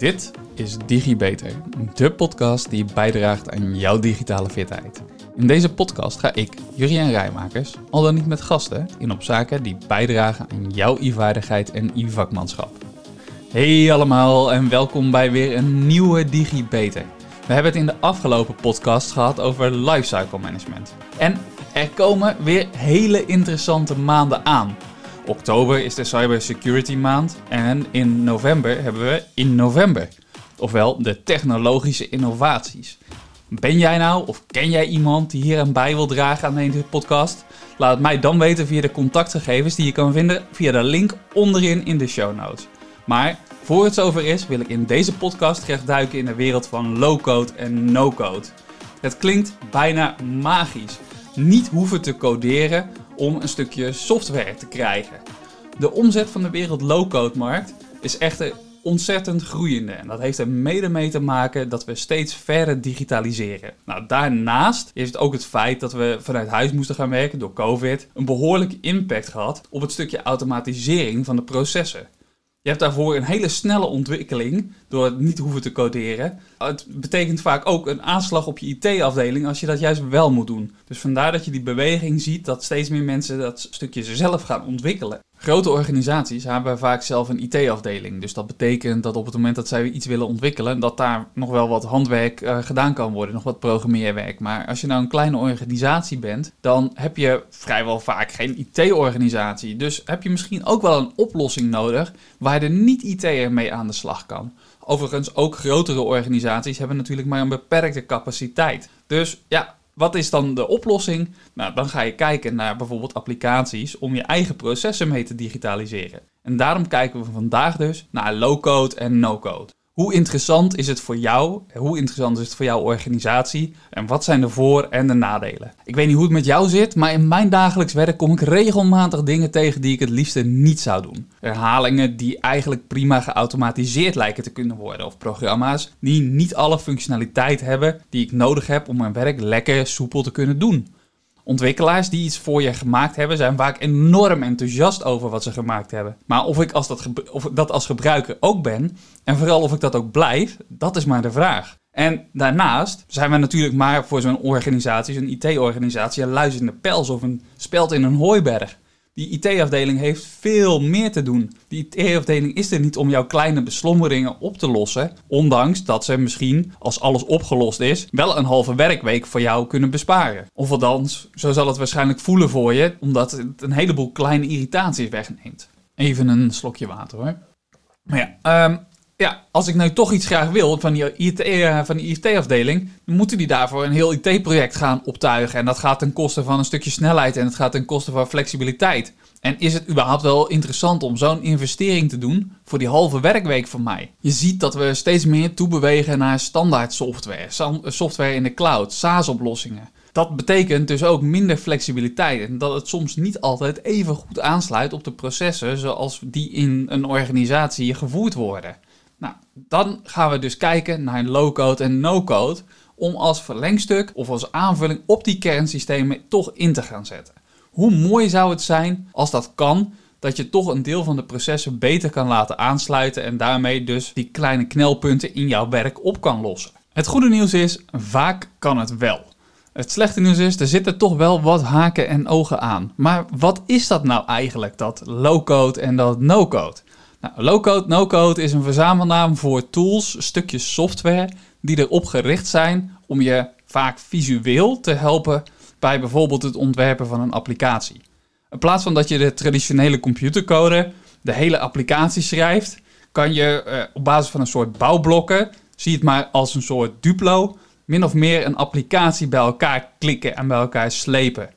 Dit is DigiBeter, de podcast die bijdraagt aan jouw digitale fitheid. In deze podcast ga ik, Jurien Rijmakers, al dan niet met gasten, in op zaken die bijdragen aan jouw e-vaardigheid en e-vakmanschap. Hey allemaal en welkom bij weer een nieuwe DigiBeter. We hebben het in de afgelopen podcast gehad over lifecycle management. En er komen weer hele interessante maanden aan. Oktober is de Cybersecurity maand en in november hebben we in november. Ofwel de technologische innovaties. Ben jij nou of ken jij iemand die hier aan bij wil dragen aan deze podcast? Laat het mij dan weten via de contactgegevens die je kan vinden via de link onderin in de show notes. Maar voor het zover is, wil ik in deze podcast graag duiken in de wereld van low-code en no-code. Het klinkt bijna magisch. Niet hoeven te coderen om een stukje software te krijgen. De omzet van de wereld low-code markt is echter ontzettend groeiende. En dat heeft er mede mee te maken dat we steeds verder digitaliseren. Nou, daarnaast heeft ook het feit dat we vanuit huis moesten gaan werken door COVID een behoorlijke impact gehad op het stukje automatisering van de processen. Je hebt daarvoor een hele snelle ontwikkeling door het niet hoeven te coderen. Het betekent vaak ook een aanslag op je IT-afdeling als je dat juist wel moet doen. Dus vandaar dat je die beweging ziet dat steeds meer mensen dat stukje zelf gaan ontwikkelen. Grote organisaties hebben vaak zelf een IT-afdeling. Dus dat betekent dat op het moment dat zij iets willen ontwikkelen, dat daar nog wel wat handwerk uh, gedaan kan worden, nog wat programmeerwerk. Maar als je nou een kleine organisatie bent, dan heb je vrijwel vaak geen IT-organisatie. Dus heb je misschien ook wel een oplossing nodig waar de niet-IT'er mee aan de slag kan. Overigens, ook grotere organisaties hebben natuurlijk maar een beperkte capaciteit. Dus ja, wat is dan de oplossing? Nou, dan ga je kijken naar bijvoorbeeld applicaties om je eigen processen mee te digitaliseren. En daarom kijken we vandaag dus naar low-code en no-code. Hoe interessant is het voor jou? Hoe interessant is het voor jouw organisatie? En wat zijn de voor- en de nadelen? Ik weet niet hoe het met jou zit, maar in mijn dagelijks werk kom ik regelmatig dingen tegen die ik het liefste niet zou doen. Herhalingen die eigenlijk prima geautomatiseerd lijken te kunnen worden, of programma's die niet alle functionaliteit hebben die ik nodig heb om mijn werk lekker soepel te kunnen doen. Ontwikkelaars die iets voor je gemaakt hebben, zijn vaak enorm enthousiast over wat ze gemaakt hebben. Maar of ik als dat, of dat als gebruiker ook ben, en vooral of ik dat ook blijf, dat is maar de vraag. En daarnaast zijn we natuurlijk maar voor zo'n organisatie, zo'n IT-organisatie, een luis in de pels of een speld in een hooiberg. Die IT-afdeling heeft veel meer te doen. Die IT-afdeling is er niet om jouw kleine beslommeringen op te lossen. Ondanks dat ze misschien, als alles opgelost is, wel een halve werkweek voor jou kunnen besparen. Of althans, zo zal het waarschijnlijk voelen voor je, omdat het een heleboel kleine irritaties wegneemt. Even een slokje water hoor. Maar ja, um, ja, als ik nou toch iets graag wil van die IT-afdeling, eh, dan moeten die daarvoor een heel IT-project gaan optuigen. En dat gaat ten koste van een stukje snelheid en het gaat ten koste van flexibiliteit. En is het überhaupt wel interessant om zo'n investering te doen voor die halve werkweek van mij? Je ziet dat we steeds meer toebewegen naar standaard software, software in de cloud, SaaS-oplossingen. Dat betekent dus ook minder flexibiliteit en dat het soms niet altijd even goed aansluit op de processen zoals die in een organisatie gevoerd worden. Nou, dan gaan we dus kijken naar low-code en no-code om als verlengstuk of als aanvulling op die kernsystemen toch in te gaan zetten. Hoe mooi zou het zijn als dat kan, dat je toch een deel van de processen beter kan laten aansluiten en daarmee dus die kleine knelpunten in jouw werk op kan lossen. Het goede nieuws is, vaak kan het wel. Het slechte nieuws is, er zitten toch wel wat haken en ogen aan. Maar wat is dat nou eigenlijk, dat low-code en dat no-code? Nou, low-code, no-code is een verzamelnaam voor tools, stukjes software die erop gericht zijn om je vaak visueel te helpen bij bijvoorbeeld het ontwerpen van een applicatie. In plaats van dat je de traditionele computercode de hele applicatie schrijft, kan je eh, op basis van een soort bouwblokken, zie het maar als een soort Duplo, min of meer een applicatie bij elkaar klikken en bij elkaar slepen.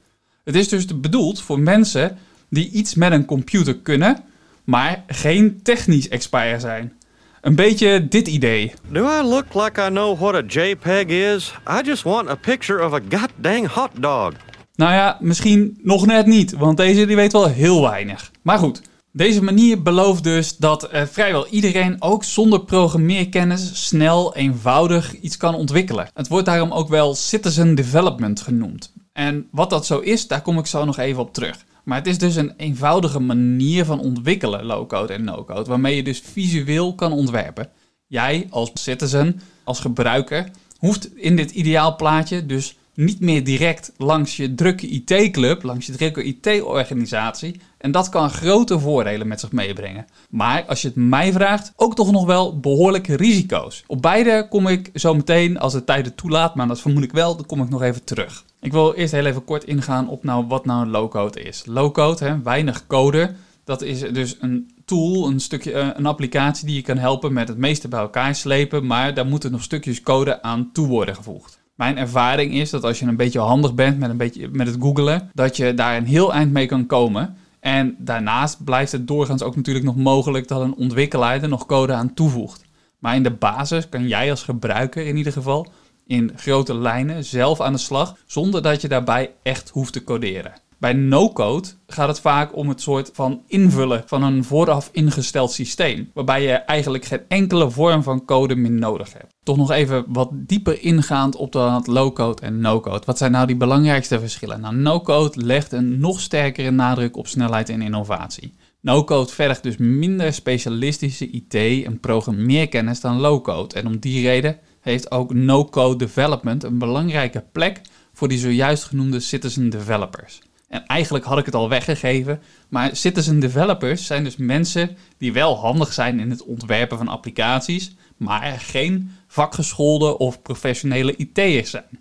Het is dus bedoeld voor mensen die iets met een computer kunnen, maar geen technisch expert zijn. Een beetje dit idee. Do I look like I know what a JPEG is? I just want a picture of a goddamn hot dog. Nou ja, misschien nog net niet, want deze die weet wel heel weinig. Maar goed, deze manier belooft dus dat uh, vrijwel iedereen ook zonder programmeerkennis snel, eenvoudig iets kan ontwikkelen. Het wordt daarom ook wel citizen development genoemd. En wat dat zo is, daar kom ik zo nog even op terug. Maar het is dus een eenvoudige manier van ontwikkelen, low-code en no-code, waarmee je dus visueel kan ontwerpen. Jij als citizen, als gebruiker, hoeft in dit ideaal plaatje dus niet meer direct langs je drukke IT-club, langs je drukke IT-organisatie. En dat kan grote voordelen met zich meebrengen. Maar als je het mij vraagt, ook toch nog wel behoorlijke risico's. Op beide kom ik zo meteen, als de tijd het toelaat, maar dat vermoed ik wel, dan kom ik nog even terug. Ik wil eerst heel even kort ingaan op nou wat nou low-code is. Low-code, weinig code, dat is dus een tool, een, stukje, eh, een applicatie die je kan helpen met het meeste bij elkaar slepen, maar daar moeten nog stukjes code aan toe worden gevoegd. Mijn ervaring is dat als je een beetje handig bent met, een beetje, met het googelen, dat je daar een heel eind mee kan komen. En daarnaast blijft het doorgaans ook natuurlijk nog mogelijk dat een ontwikkelaar er nog code aan toevoegt. Maar in de basis kan jij als gebruiker in ieder geval in grote lijnen zelf aan de slag, zonder dat je daarbij echt hoeft te coderen. Bij no-code gaat het vaak om het soort van invullen van een vooraf ingesteld systeem, waarbij je eigenlijk geen enkele vorm van code meer nodig hebt. Toch nog even wat dieper ingaand op dat low-code en no-code. Wat zijn nou die belangrijkste verschillen? Nou, no-code legt een nog sterkere nadruk op snelheid en innovatie. No-code vergt dus minder specialistische IT en programmeerkennis dan low-code. En om die reden heeft ook no-code development een belangrijke plek voor die zojuist genoemde citizen developers. En eigenlijk had ik het al weggegeven, maar citizen developers zijn dus mensen die wel handig zijn in het ontwerpen van applicaties, maar geen vakgeschoolde of professionele IT'ers zijn.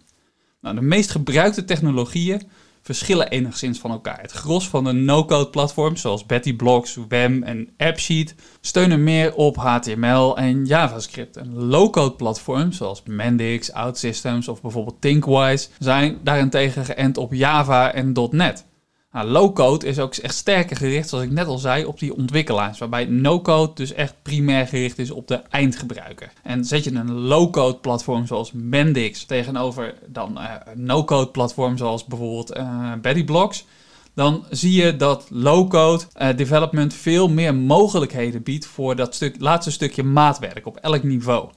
Nou, de meest gebruikte technologieën verschillen enigszins van elkaar. Het gros van de no-code platforms zoals Betty Blocks, WAM en AppSheet steunen meer op HTML en JavaScript. En low-code platforms zoals Mendix, OutSystems of bijvoorbeeld Thinkwise zijn daarentegen geënt op Java en .NET. Nou, low-code is ook echt sterker gericht, zoals ik net al zei, op die ontwikkelaars. Waarbij no-code dus echt primair gericht is op de eindgebruiker. En zet je een low-code platform zoals Mendix tegenover dan uh, no-code platform zoals bijvoorbeeld uh, dan zie je dat low-code uh, development veel meer mogelijkheden biedt voor dat stuk, laatste stukje maatwerk op elk niveau.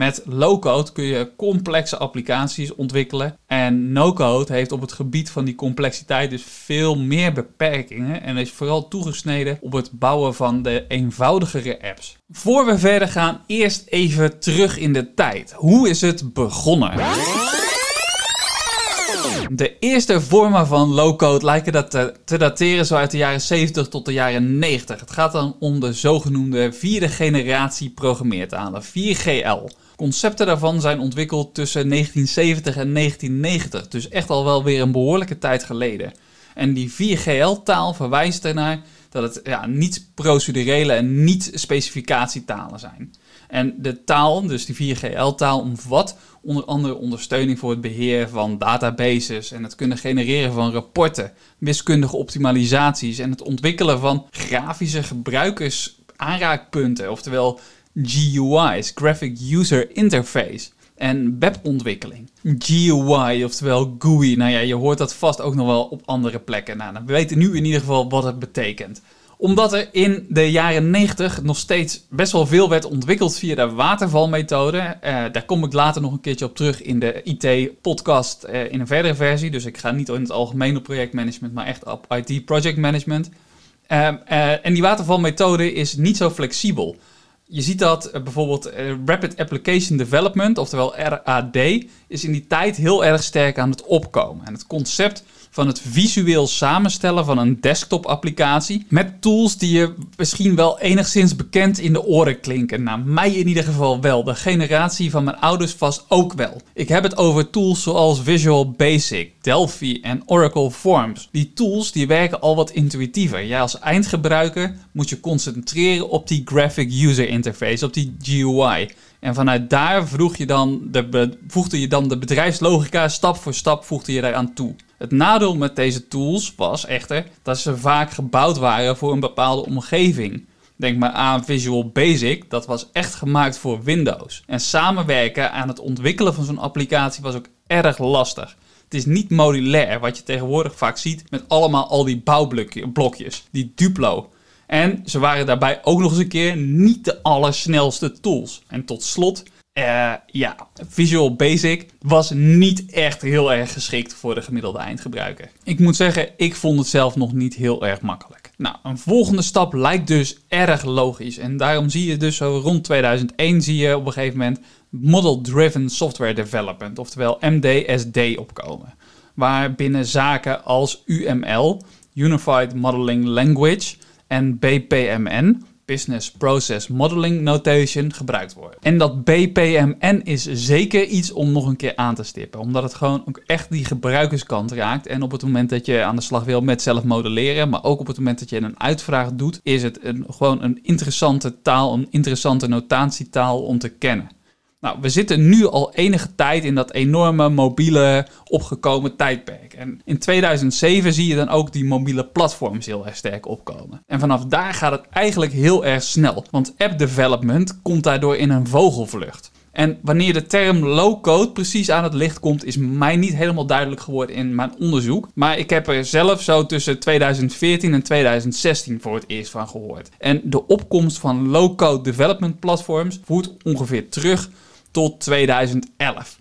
Met low-code kun je complexe applicaties ontwikkelen. En no-code heeft op het gebied van die complexiteit dus veel meer beperkingen. En is vooral toegesneden op het bouwen van de eenvoudigere apps. Voor we verder gaan, eerst even terug in de tijd. Hoe is het begonnen? De eerste vormen van low-code lijken dat te, dateren zo uit de jaren 70 tot de jaren 90. Het gaat dan om de zogenoemde vierde generatie programmeertalen, 4GL. Concepten daarvan zijn ontwikkeld tussen 1970 en 1990, dus echt al wel weer een behoorlijke tijd geleden. En die 4GL-taal verwijst ernaar dat het ja, niet procedurele en niet specificatietalen zijn. En de taal, dus die 4GL-taal, omvat onder andere ondersteuning voor het beheer van databases en het kunnen genereren van rapporten, wiskundige optimalisaties en het ontwikkelen van grafische gebruikersaanraakpunten, oftewel GUI's, Graphic User Interface. En webontwikkeling. GUI, oftewel GUI. Nou ja, je hoort dat vast ook nog wel op andere plekken. Nou, we weten nu in ieder geval wat het betekent omdat er in de jaren 90 nog steeds best wel veel werd ontwikkeld via de watervalmethode. Uh, daar kom ik later nog een keertje op terug in de IT-podcast eh, in een verdere versie. Dus ik ga niet in het algemeen op projectmanagement, maar echt op IT project management. Uh, en die watervalmethode is niet zo flexibel. Je ziet dat bijvoorbeeld Rapid Application Development, oftewel RAD, is in die tijd heel erg sterk aan het opkomen. En het concept van het visueel samenstellen van een desktop-applicatie. Met tools die je misschien wel enigszins bekend in de oren klinken. Nou, mij in ieder geval wel. De generatie van mijn ouders vast ook wel. Ik heb het over tools zoals Visual Basic, Delphi en Oracle Forms. Die tools die werken al wat intuïtiever. Jij als eindgebruiker moet je concentreren op die graphic user interface, op die GUI. En vanuit daar vroeg je dan de, voegde je dan de bedrijfslogica stap voor stap voegde je daaraan toe. Het nadeel met deze tools was echter dat ze vaak gebouwd waren voor een bepaalde omgeving. Denk maar aan Visual Basic, dat was echt gemaakt voor Windows. En samenwerken aan het ontwikkelen van zo'n applicatie was ook erg lastig. Het is niet modulair, wat je tegenwoordig vaak ziet met allemaal al die bouwblokjes, die Duplo. En ze waren daarbij ook nog eens een keer niet de allersnelste tools. En tot slot Uh, ja, Visual Basic was niet echt heel erg geschikt voor de gemiddelde eindgebruiker. Ik moet zeggen, ik vond het zelf nog niet heel erg makkelijk. Nou, een volgende stap lijkt dus erg logisch. En daarom zie je dus zo rond 2001 zie je op een gegeven moment Model Driven Software Development, oftewel MDSD, opkomen. Waar binnen zaken als UML, Unified Modeling Language, en BPMN, Business Process Modeling Notation, gebruikt wordt. En dat BPMN is zeker iets om nog een keer aan te stippen, omdat het gewoon ook echt die gebruikerskant raakt. En op het moment dat je aan de slag wil met zelf modelleren, maar ook op het moment dat je een uitvraag doet, is het een, gewoon een interessante taal, een interessante notatietaal om te kennen. Nou, we zitten nu al enige tijd in dat enorme mobiele opgekomen tijdperk. En in 2007 zie je dan ook die mobiele platforms heel erg sterk opkomen. En vanaf daar gaat het eigenlijk heel erg snel, want app development komt daardoor in een vogelvlucht. En wanneer de term low-code precies aan het licht komt, is mij niet helemaal duidelijk geworden in mijn onderzoek. Maar ik heb er zelf zo tussen 2014 en 2016 voor het eerst van gehoord. En de opkomst van low-code development platforms voert ongeveer terug tot 2011.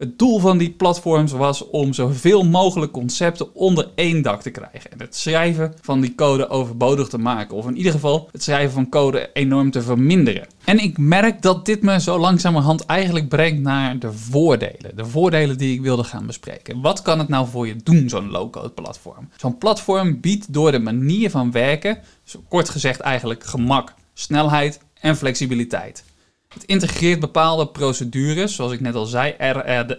Het doel van die platforms was om zoveel mogelijk concepten onder één dak te krijgen. En het schrijven van die code overbodig te maken. Of in ieder geval het schrijven van code enorm te verminderen. En ik merk dat dit me zo langzamerhand eigenlijk brengt naar de voordelen. De voordelen die ik wilde gaan bespreken. Wat kan het nou voor je doen, zo'n low-code platform? Zo'n platform biedt door de manier van werken, kort gezegd eigenlijk gemak, snelheid en flexibiliteit. Het integreert bepaalde procedures, zoals ik net al zei,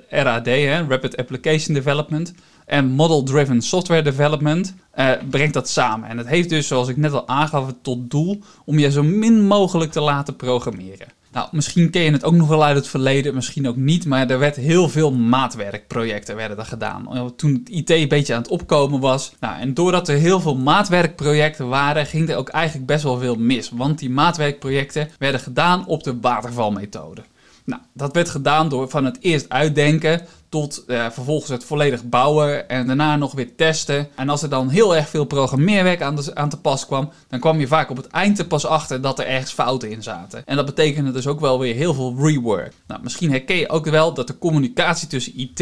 RAD, Rapid Application Development, en Model Driven Software Development, uh, brengt dat samen. En het heeft dus, zoals ik net al aangaf, tot doel om je zo min mogelijk te laten programmeren. Nou, misschien ken je het ook nog wel uit het verleden, misschien ook niet, maar er werd heel veel maatwerkprojecten werden er gedaan. Toen het IT een beetje aan het opkomen was. Nou, en doordat er heel veel maatwerkprojecten waren, ging er ook eigenlijk best wel veel mis. Want die maatwerkprojecten werden gedaan op de watervalmethode. Nou, dat werd gedaan door van het eerst uitdenken tot uh, vervolgens het volledig bouwen en daarna nog weer testen. En als er dan heel erg veel programmeerwerk aan, aan te pas kwam, dan kwam je vaak op het eind er pas achter dat er ergens fouten in zaten. En dat betekende dus ook wel weer heel veel rework. Nou, misschien herken je ook wel dat de communicatie tussen IT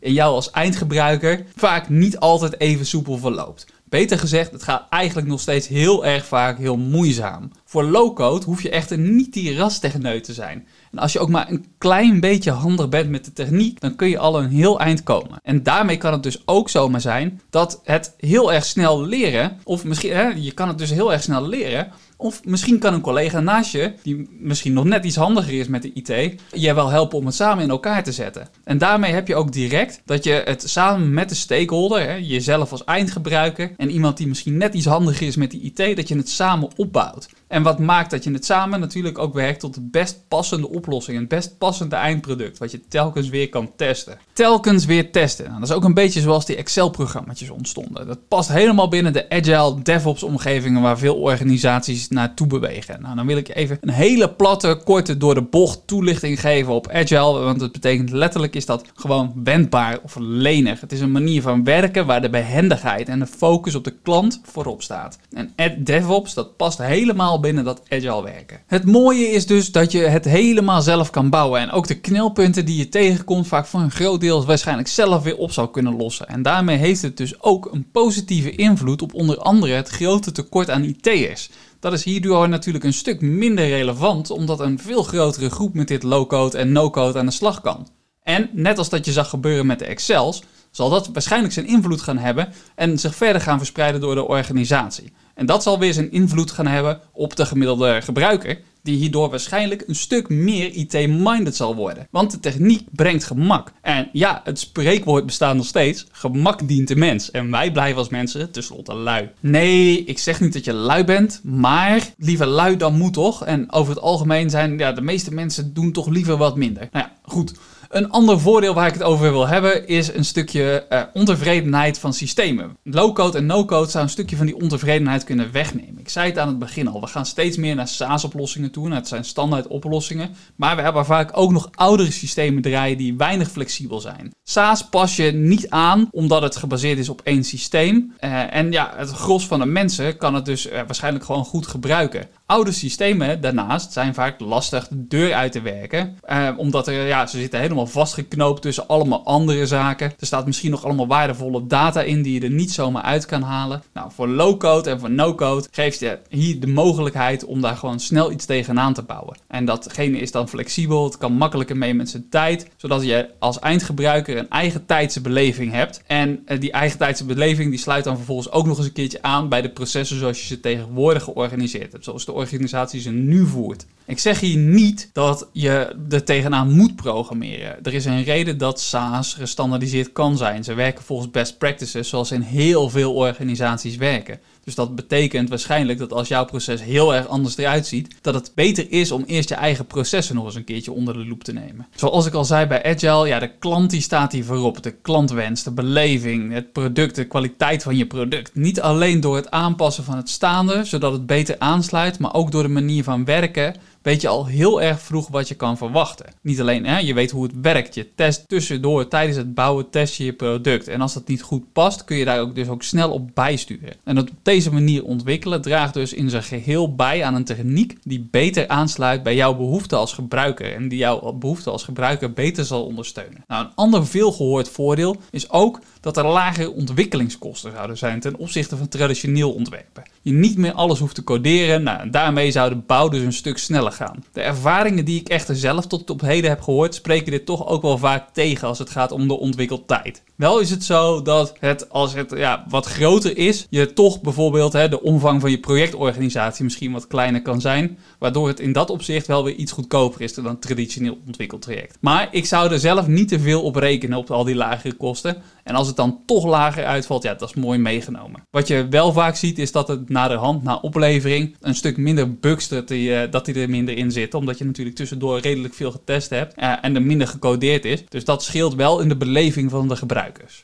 en jou als eindgebruiker vaak niet altijd even soepel verloopt. Beter gezegd, het gaat eigenlijk nog steeds heel erg vaak heel moeizaam. Voor low-code hoef je echter niet die rastechneut te zijn. En als je ook maar een klein beetje handig bent met de techniek, dan kun je al een heel eind komen. En daarmee kan het dus ook zomaar zijn dat het heel erg snel leren, of misschien, hè, je kan het dus heel erg snel leren, of misschien kan een collega naast je, die misschien nog net iets handiger is met de IT, je wel helpen om het samen in elkaar te zetten. En daarmee heb je ook direct dat je het samen met de stakeholder, hè, jezelf als eindgebruiker en iemand die misschien net iets handiger is met die IT, dat je het samen opbouwt. En wat maakt dat je het samen natuurlijk ook werkt tot de best passende oplossing, het best passende eindproduct, wat je telkens weer kan testen. Telkens weer testen. Nou, dat is ook een beetje zoals die Excel-programma's ontstonden. Dat past helemaal binnen de agile DevOps-omgevingen waar veel organisaties naartoe bewegen. Nou, dan wil ik even een hele platte, korte, door de bocht toelichting geven op agile, want het betekent letterlijk is dat gewoon wendbaar of lenig. Het is een manier van werken waar de behendigheid en de focus op de klant voorop staat. En DevOps, dat past helemaal binnen dat agile werken. Het mooie is dus dat je het helemaal zelf kan bouwen en ook de knelpunten die je tegenkomt vaak voor een groot deel waarschijnlijk zelf weer op zou kunnen lossen. En daarmee heeft het dus ook een positieve invloed op onder andere het grote tekort aan IT'ers. Dat is hierdoor natuurlijk een stuk minder relevant, omdat een veel grotere groep met dit low-code en no-code aan de slag kan. En net als dat je zag gebeuren met de Excels, zal dat waarschijnlijk zijn invloed gaan hebben en zich verder gaan verspreiden door de organisatie. En dat zal weer zijn invloed gaan hebben op de gemiddelde gebruiker, die hierdoor waarschijnlijk een stuk meer IT-minded zal worden. Want de techniek brengt gemak. En ja, het spreekwoord bestaat nog steeds: gemak dient de mens. En wij blijven als mensen tenslotte lui. Nee, ik zeg niet dat je lui bent, maar liever lui dan moet toch? En over het algemeen zijn ja, de meeste mensen doen toch liever wat minder. Nou ja, goed. Een ander voordeel waar ik het over wil hebben is een stukje uh, ontevredenheid van systemen. Low-code en no-code zou een stukje van die ontevredenheid kunnen wegnemen. Ik zei het aan het begin al, we gaan steeds meer naar SaaS-oplossingen toe. Het zijn standaard oplossingen, maar we hebben vaak ook nog oudere systemen draaien die weinig flexibel zijn. SaaS pas je niet aan omdat het gebaseerd is op één systeem. Uh, en ja, het gros van de mensen kan het dus uh, waarschijnlijk gewoon goed gebruiken oude systemen daarnaast zijn vaak lastig de deur uit te werken. Eh, omdat er, ja, ze zitten helemaal vastgeknoopt tussen allemaal andere zaken. Er staat misschien nog allemaal waardevolle data in die je er niet zomaar uit kan halen. Nou, voor low-code en voor no-code geeft je hier de mogelijkheid om daar gewoon snel iets tegenaan te bouwen. En datgene is dan flexibel, het kan makkelijker mee met zijn tijd, zodat je als eindgebruiker een eigen tijdse beleving hebt. En eh, die eigen tijdse beleving die sluit dan vervolgens ook nog eens een keertje aan bij de processen zoals je ze tegenwoordig georganiseerd hebt, zoals de organisatie ze nu voert. Ik zeg hier niet dat je er tegenaan moet programmeren. Er is een reden dat SaaS gestandardiseerd kan zijn. Ze werken volgens best practices zoals in heel veel organisaties werken. Dus dat betekent waarschijnlijk dat als jouw proces heel erg anders eruit ziet, dat het beter is om eerst je eigen processen nog eens een keertje onder de loep te nemen. Zoals ik al zei bij Agile, ja, de klant die staat hier voorop. De klantwens, de beleving, het product, de kwaliteit van je product. Niet alleen door het aanpassen van het staande, zodat het beter aansluit, maar ook door de manier van werken weet je al heel erg vroeg wat je kan verwachten. Niet alleen, hè, je weet hoe het werkt. Je test tussendoor, tijdens het bouwen, test je je product. En als dat niet goed past, kun je daar ook dus ook snel op bijsturen. En dat op deze manier ontwikkelen draagt dus in zijn geheel bij aan een techniek die beter aansluit bij jouw behoefte als gebruiker. En die jouw behoefte als gebruiker beter zal ondersteunen. Nou, een ander veelgehoord voordeel is ook dat er lagere ontwikkelingskosten zouden zijn ten opzichte van traditioneel ontwerpen. Je niet meer alles hoeft te coderen, nou, en daarmee zou de bouw dus een stuk sneller gaan. De ervaringen die ik echter zelf tot op heden heb gehoord, spreken dit toch ook wel vaak tegen als het gaat om de ontwikkeltijd. Wel is het zo dat het, als het ja, wat groter is, je toch bijvoorbeeld hè, de omvang van je projectorganisatie misschien wat kleiner kan zijn. Waardoor het in dat opzicht wel weer iets goedkoper is dan een traditioneel ontwikkeld traject. Maar ik zou er zelf niet te veel op rekenen op al die lagere kosten. En als het dan toch lager uitvalt, ja, dat is mooi meegenomen. Wat je wel vaak ziet, is dat het na de hand, na oplevering, een stuk minder bugs dat die, uh, dat die er minder in zitten. Omdat je natuurlijk tussendoor redelijk veel getest hebt uh, en er minder gecodeerd is. Dus dat scheelt wel in de beleving van de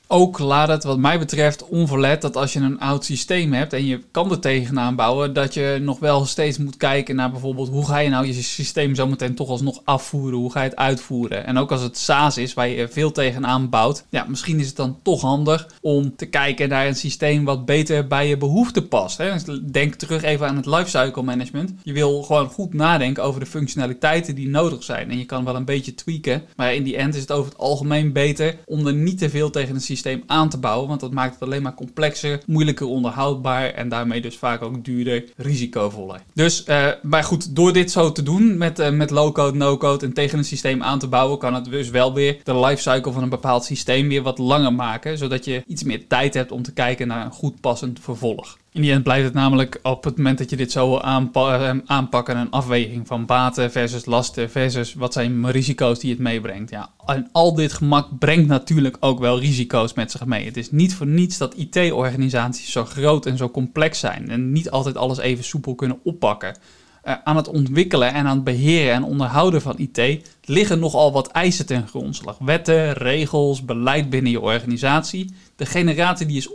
Ook laat het wat mij betreft onverlet dat als je een oud systeem hebt en je kan er tegenaan bouwen, dat je nog wel steeds moet kijken naar bijvoorbeeld hoe ga je nou je systeem zometeen toch alsnog afvoeren, hoe ga je het uitvoeren. En ook als het SaaS is, waar je veel tegenaan bouwt, ja, misschien is het dan toch handig om te kijken naar een systeem wat beter bij je behoeften past. Dus denk terug even aan het lifecycle management. Je wil gewoon goed nadenken over de functionaliteiten die nodig zijn. En je kan wel een beetje tweaken, maar in die end is het over het algemeen beter om er niet te veel tegen een systeem aan te bouwen, want dat maakt het alleen maar complexer, moeilijker onderhoudbaar en daarmee dus vaak ook duurder, risicovoller. Dus, uh, maar goed, door dit zo te doen met, uh, met low-code, no-code en tegen een systeem aan te bouwen, kan het dus wel weer de lifecycle van een bepaald systeem weer wat langer maken, zodat je iets meer tijd hebt om te kijken naar een goed passend vervolg. In die end blijft het namelijk op het moment dat je dit zo eh, aanpakken een afweging van baten versus lasten versus wat zijn risico's die het meebrengt. Ja, en al dit gemak brengt natuurlijk ook wel risico's met zich mee. Het is niet voor niets dat IT-organisaties zo groot en zo complex zijn en niet altijd alles even soepel kunnen oppakken. Uh, aan het ontwikkelen en aan het beheren en onderhouden van IT liggen nogal wat eisen ten grondslag. Wetten, regels, beleid binnen je organisatie. De generatie die is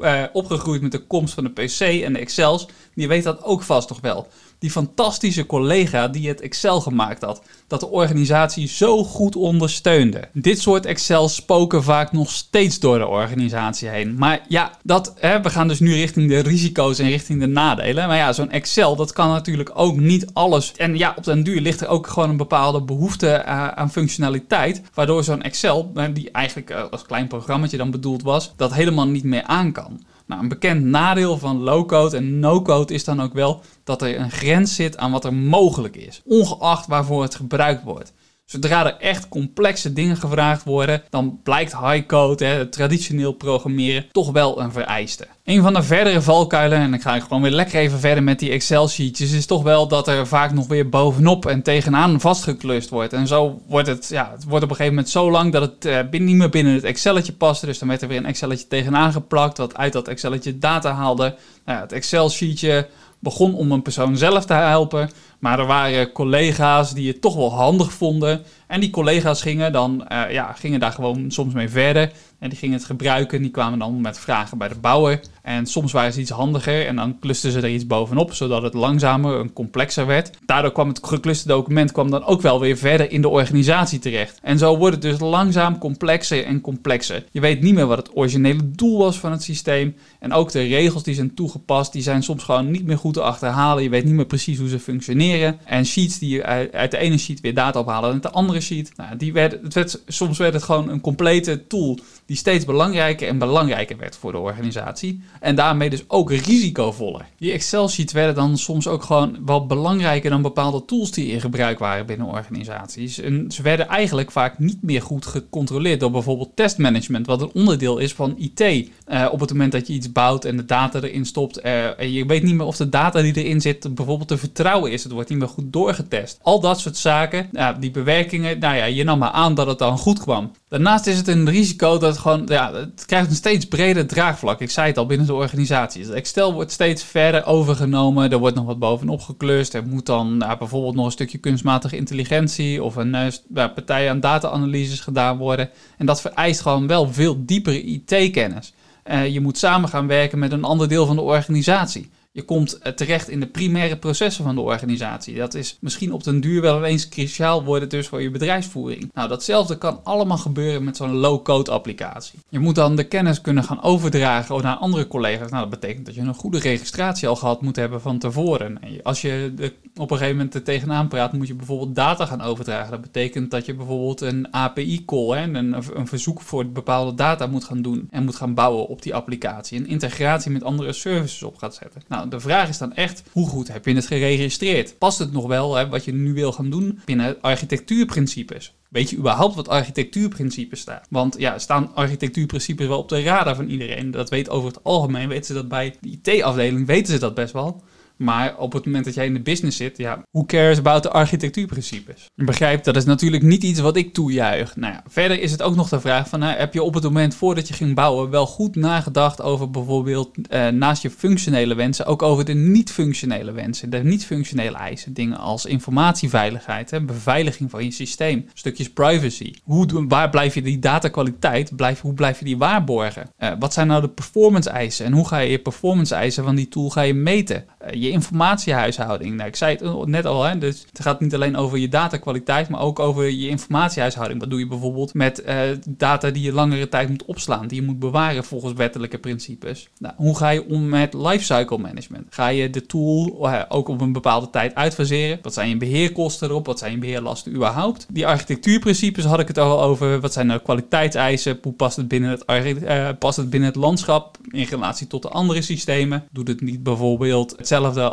uh, opgegroeid met de komst van de PC en de Excels, die weet dat ook vast toch wel die fantastische collega die het Excel gemaakt had, dat de organisatie zo goed ondersteunde. Dit soort Excel spoken vaak nog steeds door de organisatie heen. Maar ja, dat, hè, we gaan dus nu richting de risico's en richting de nadelen. Maar ja, zo'n Excel, dat kan natuurlijk ook niet alles. En ja, op den duur ligt er ook gewoon een bepaalde behoefte uh, aan functionaliteit, waardoor zo'n Excel, die eigenlijk uh, als klein programmaatje dan bedoeld was, dat helemaal niet meer aan kan. Nou, een bekend nadeel van low-code en no-code is dan ook wel dat er een grens zit aan wat er mogelijk is, ongeacht waarvoor het gebruikt wordt. Zodra er echt complexe dingen gevraagd worden, dan blijkt high-code, traditioneel programmeren, toch wel een vereiste. Een van de verdere valkuilen, en ik ga gewoon weer lekker even verder met die Excel-sheetjes, is toch wel dat er vaak nog weer bovenop en tegenaan vastgeklust wordt. En zo wordt het, ja, het wordt op een gegeven moment zo lang dat het uh, niet meer binnen het Excelletje paste. Dus dan werd er weer een Excelletje tegenaan geplakt, wat uit dat Excelletje data haalde. Nou het Excel-sheetje begon om een persoon zelf te helpen, Maar er waren collega's die het toch wel handig vonden. En die collega's gingen dan, uh, ja, gingen daar gewoon soms mee verder. En die gingen het gebruiken. Die kwamen dan met vragen bij de bouwer. En soms waren ze iets handiger. En dan klusten ze er iets bovenop, zodat het langzamer en complexer werd. Daardoor kwam het gekluste document kwam dan ook wel weer verder in de organisatie terecht. En zo wordt het dus langzaam complexer en complexer. Je weet niet meer wat het originele doel was van het systeem. En ook de regels die zijn toegepast, die zijn soms gewoon niet meer goed te achterhalen. Je weet niet meer precies hoe ze functioneren. En sheets die je uit, de ene sheet weer data ophalen en de andere sheet. Nou, die het werd, soms werd het gewoon een complete tool die steeds belangrijker en belangrijker werd voor de organisatie. En daarmee dus ook risicovoller. Die Excel-sheets werden dan soms ook gewoon wel belangrijker dan bepaalde tools die in gebruik waren binnen organisaties. En ze werden eigenlijk vaak niet meer goed gecontroleerd door bijvoorbeeld testmanagement, wat een onderdeel is van IT. Uh, eh, op het moment dat je iets bouwt en de data erin stopt, uh, en je weet niet meer of de data die erin zit bijvoorbeeld te vertrouwen is. Het wordt niet meer goed doorgetest. Al dat soort zaken, nou, die bewerkingen, nou ja, je nam maar aan dat het dan goed kwam. Daarnaast is het een risico dat gewoon, ja, het krijgt een steeds breder draagvlak. Ik zei het al binnen de organisatie. Excel wordt steeds verder overgenomen. Er wordt nog wat bovenop geklust. Er moet dan nou, bijvoorbeeld nog een stukje kunstmatige intelligentie of een uh, partij aan data-analyses gedaan worden. En dat vereist gewoon wel veel diepere IT-kennis. Uh, je moet samen gaan werken met een ander deel van de organisatie. Je komt eh, terecht in de primaire processen van de organisatie. Dat is misschien op den duur wel eens cruciaal worden dus voor je bedrijfsvoering. Nou, datzelfde kan allemaal gebeuren met zo'n low-code applicatie. Je moet dan de kennis kunnen gaan overdragen naar andere collega's. Nou, dat betekent dat je een goede registratie al gehad moet hebben van tevoren. En als je de, op een gegeven moment er tegenaan praat, moet je bijvoorbeeld data gaan overdragen. Dat betekent dat je bijvoorbeeld een API-call, een, een verzoek voor bepaalde data moet gaan doen en moet gaan bouwen op die applicatie. Een integratie met andere services op gaat zetten. Nou, de vraag is dan echt, hoe goed heb je het geregistreerd? Past het nog wel, hè, wat je nu wil gaan doen, binnen architectuurprincipes? Weet je überhaupt wat architectuurprincipes staan? Want ja, staan architectuurprincipes wel op de radar van iedereen? Dat weet over het algemeen, weten ze dat bij de IT-afdeling, weten ze dat best wel. Maar op het moment dat jij in de business zit, ja, who cares about de architectuurprincipes? Je begrijpt, dat is natuurlijk niet iets wat ik toejuich. Nou ja, verder is het ook nog de vraag van, heb je op het moment voordat je ging bouwen wel goed nagedacht over bijvoorbeeld eh, naast je functionele wensen, ook over de niet-functionele wensen, de niet-functionele eisen. Dingen als informatieveiligheid, hè, beveiliging van je systeem, stukjes privacy. Hoe, waar blijf je die datakwaliteit, blijf, hoe blijf je die waarborgen? Uh, wat zijn nou de performance eisen en hoe ga je je performance eisen van die tool ga je meten? Uh, je informatiehuishouding. Nou, ik zei het net al, hè, dus het gaat niet alleen over je datakwaliteit, maar ook over je informatiehuishouding. Wat doe je bijvoorbeeld met uh, data die je langere tijd moet opslaan, die je moet bewaren volgens wettelijke principes. Nou, hoe ga je om met lifecycle management? Ga je de tool uh, ook op een bepaalde tijd uitfaseren? Wat zijn je beheerkosten erop? Wat zijn je beheerlasten überhaupt? Die architectuurprincipes had ik het al over. Wat zijn nou kwaliteitseisen? Hoe past het binnen het, uh, past het, binnen het landschap in relatie tot de andere systemen? Doet het niet bijvoorbeeld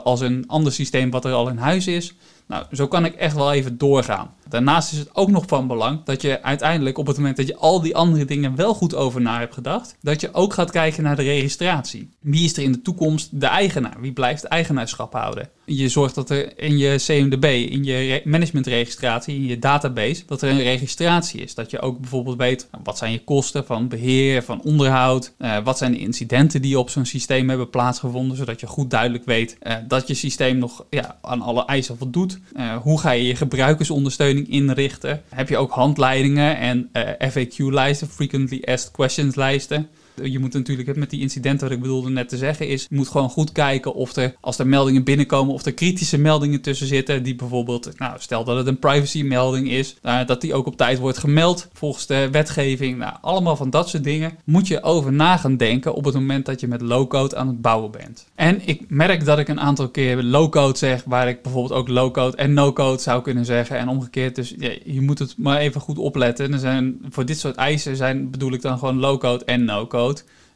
als een ander systeem wat er al in huis is. Nou, zo kan ik echt wel even doorgaan. Daarnaast is het ook nog van belang dat je uiteindelijk op het moment dat je al die andere dingen wel goed over na hebt gedacht, dat je ook gaat kijken naar de registratie. Wie is er in de toekomst de eigenaar? Wie blijft eigenaarschap houden? Je zorgt dat er in je CMDB, in je managementregistratie, in je database, dat er een registratie is. Dat je ook bijvoorbeeld weet nou, wat zijn je kosten van beheer, van onderhoud, uh, wat zijn de incidenten die op zo'n systeem hebben plaatsgevonden, zodat je goed duidelijk weet uh, dat je systeem nog ja, aan alle eisen voldoet. Uh, hoe ga je je gebruikersondersteuning inrichten? Heb je ook handleidingen en FAQ-lijsten, Frequently Asked Questions lijsten? Je moet natuurlijk met die incidenten, wat ik bedoelde net te zeggen, is je moet gewoon goed kijken of er, als er meldingen binnenkomen, of er kritische meldingen tussen zitten. Die bijvoorbeeld, nou, stel dat het een privacy melding is, uh, dat die ook op tijd wordt gemeld volgens de wetgeving. Nou, allemaal van dat soort dingen moet je over na gaan denken op het moment dat je met low-code aan het bouwen bent. En ik merk dat ik een aantal keer low-code zeg, waar ik bijvoorbeeld ook low-code en no-code zou kunnen zeggen. En omgekeerd, dus je moet het maar even goed opletten. Er zijn, voor dit soort eisen zijn, bedoel ik dan gewoon low-code en no-code.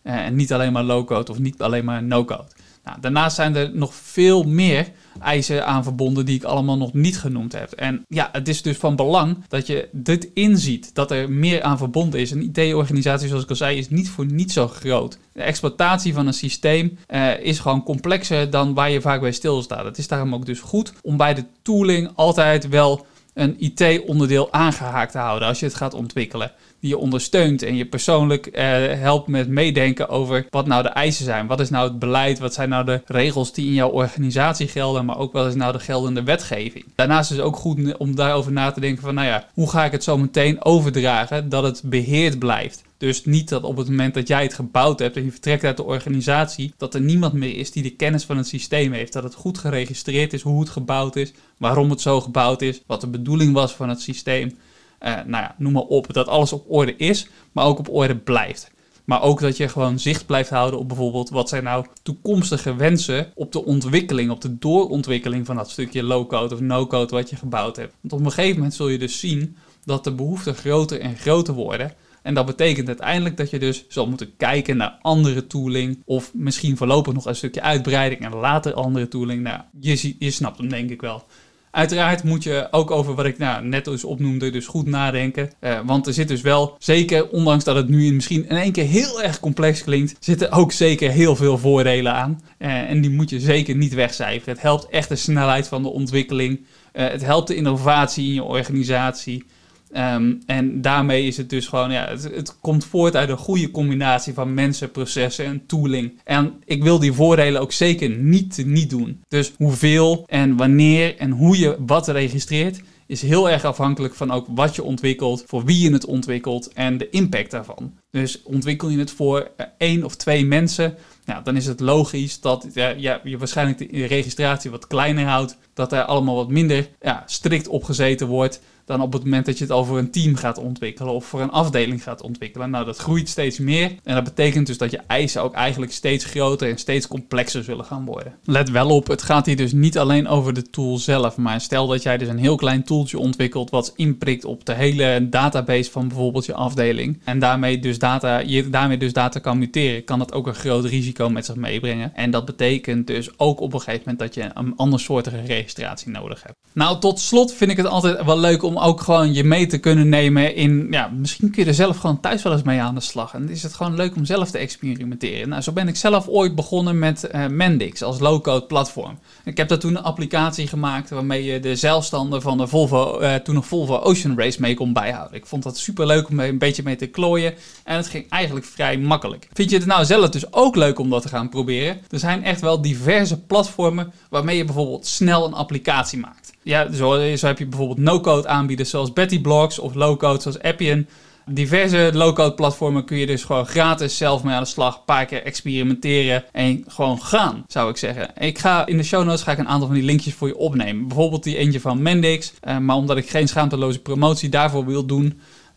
Eh, en niet alleen maar low-code of niet alleen maar no-code. Nou, daarnaast zijn er nog veel meer eisen aan verbonden die ik allemaal nog niet genoemd heb. En ja, het is dus van belang dat je dit inziet, dat er meer aan verbonden is. Een IT-organisatie, zoals ik al zei, is niet voor niet zo groot. De exploitatie van een systeem uh, is gewoon complexer dan waar je vaak bij stilstaat. Het is daarom ook dus goed om bij de tooling altijd wel een IT-onderdeel aangehaakt te houden als je het gaat ontwikkelen. Die je ondersteunt en je persoonlijk eh, helpt met meedenken over wat nou de eisen zijn. Wat is nou het beleid? Wat zijn nou de regels die in jouw organisatie gelden? Maar ook wat is nou de geldende wetgeving? Daarnaast is het ook goed om daarover na te denken van, nou ja, hoe ga ik het zo meteen overdragen dat het beheerd blijft? Dus niet dat op het moment dat jij het gebouwd hebt en je vertrekt uit de organisatie, dat er niemand meer is die de kennis van het systeem heeft. Dat het goed geregistreerd is hoe het gebouwd is, waarom het zo gebouwd is, wat de bedoeling was van het systeem. Uh, nou ja, noem maar op. Dat alles op orde is, maar ook op orde blijft. Maar ook dat je gewoon zicht blijft houden op bijvoorbeeld wat zijn nou toekomstige wensen op de ontwikkeling, op de doorontwikkeling van dat stukje low-code of no-code wat je gebouwd hebt. Want op een gegeven moment zul je dus zien dat de behoeften groter en groter worden. En dat betekent uiteindelijk dat je dus zal moeten kijken naar andere tooling. Of misschien voorlopig nog een stukje uitbreiding en later andere tooling. Nou, je, je snapt hem denk ik wel. Uiteraard moet je ook over wat ik nou, net eens opnoemde, dus goed nadenken. Uh, want er zit dus wel, zeker ondanks dat het nu misschien in één keer heel erg complex klinkt, zitten ook zeker heel veel voordelen aan. Uh, en die moet je zeker niet wegcijferen. Het helpt echt de snelheid van de ontwikkeling. Uh, het helpt de innovatie in je organisatie. Um, en daarmee is het dus gewoon, ja, het, het, komt voort uit een goede combinatie van mensen, processen en tooling. En ik wil die voordelen ook zeker niet, niet doen. Dus hoeveel en wanneer en hoe je wat registreert, is heel erg afhankelijk van ook wat je ontwikkelt, voor wie je het ontwikkelt en de impact daarvan. Dus ontwikkel je het voor uh, één of twee mensen, nou, dan is het logisch dat ja, je waarschijnlijk de registratie wat kleiner houdt, dat er allemaal wat minder ja, strikt opgezeten wordt dan op het moment dat je het over een team gaat ontwikkelen of voor een afdeling gaat ontwikkelen. Nou, dat groeit steeds meer en dat betekent dus dat je eisen ook eigenlijk steeds groter en steeds complexer zullen gaan worden. Let wel op, het gaat hier dus niet alleen over de tool zelf, maar stel dat jij dus een heel klein tooltje ontwikkelt wat inprikt op de hele database van bijvoorbeeld je afdeling en daarmee dus data, je daarmee dus data kan muteren, kan dat ook een groot risico met zich meebrengen. En dat betekent dus ook op een gegeven moment dat je een andersoortige registratie nodig hebt. Nou, tot slot vind ik het altijd wel leuk om ook gewoon je mee te kunnen nemen in, ja, misschien kun je er zelf gewoon thuis wel eens mee aan de slag. En is het gewoon leuk om zelf te experimenteren. Nou, zo ben ik zelf ooit begonnen met uh, Mendix als low-code platform. Ik heb daar toen een applicatie gemaakt waarmee je de zeilstanden van de Volvo, uh, toen nog Volvo Ocean Race mee kon bijhouden. Ik vond dat super leuk om een beetje mee te klooien en het ging eigenlijk vrij makkelijk. Vind je het nou zelf dus ook leuk om dat te gaan proberen? Er zijn echt wel diverse platformen waarmee je bijvoorbeeld snel een applicatie maakt ja, zo, zo heb je bijvoorbeeld no-code aanbieders zoals Betty Blocks of low-code zoals Appian. Diverse low-code platformen kun je dus gewoon gratis zelf mee aan de slag. Een paar keer experimenteren en gewoon gaan, zou ik zeggen. Ik ga in de show notes ga ik een aantal van die linkjes voor je opnemen. Bijvoorbeeld die eentje van Mendix. Uh, maar omdat ik geen schaamteloze promotie daarvoor wil doen.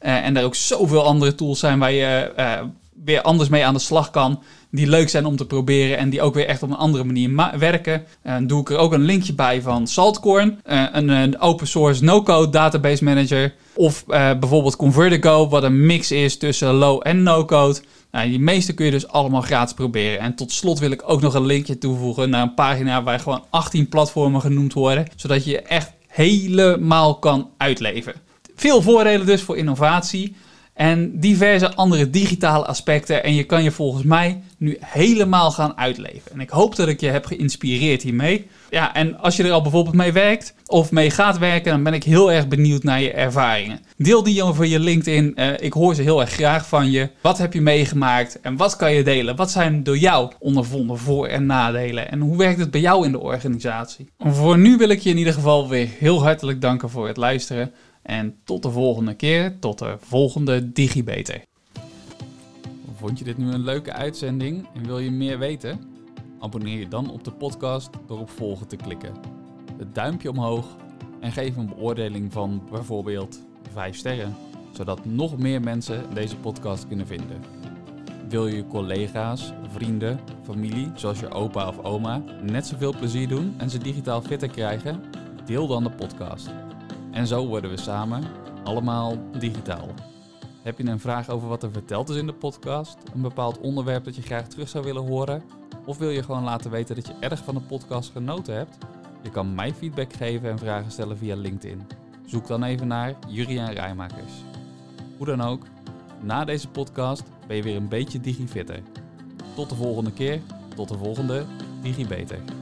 Uh, en er ook zoveel andere tools zijn waar je uh, weer anders mee aan de slag kan die leuk zijn om te proberen en die ook weer echt op een andere manier werken. En dan doe ik er ook een linkje bij van Saltcorn, uh, een, open source no-code database manager. Of uh, bijvoorbeeld Convertigo, wat een mix is tussen low en no-code. Nou, die meeste kun je dus allemaal gratis proberen. En tot slot wil ik ook nog een linkje toevoegen naar een pagina waar gewoon 18 platformen genoemd worden, zodat je je echt helemaal kan uitleven. Veel voordelen dus voor innovatie en diverse andere digitale aspecten. En je kan je volgens mij nu helemaal gaan uitleven. En ik hoop dat ik je heb geïnspireerd hiermee. Ja, en als je er al bijvoorbeeld mee werkt of mee gaat werken, dan ben ik heel erg benieuwd naar je ervaringen. Deel die over je LinkedIn. Uh, ik hoor ze heel erg graag van je. Wat heb je meegemaakt en wat kan je delen? Wat zijn door jou ondervonden voor- en nadelen? En hoe werkt het bij jou in de organisatie? Voor nu wil ik je in ieder geval weer heel hartelijk danken voor het luisteren. En tot de volgende keer, tot de volgende DigiBeter. Vond je dit nu een leuke uitzending en wil je meer weten? Abonneer je dan op de podcast door op volgen te klikken. Het duimpje omhoog en geef een beoordeling van bijvoorbeeld 5 sterren, zodat nog meer mensen deze podcast kunnen vinden. Wil je collega's, vrienden, familie, zoals je opa of oma, net zoveel plezier doen en ze digitaal fitter krijgen? Deel dan de podcast. En zo worden we samen allemaal digitaal. Heb je een vraag over wat er verteld is in de podcast? Een bepaald onderwerp dat je graag terug zou willen horen? Of wil je gewoon laten weten dat je erg van de podcast genoten hebt? Je kan mij feedback geven en vragen stellen via LinkedIn. Zoek dan even naar Juriaan Rijmakers. Hoe dan ook, na deze podcast ben je weer een beetje digifitter. Tot de volgende keer, tot de volgende DigiBeter.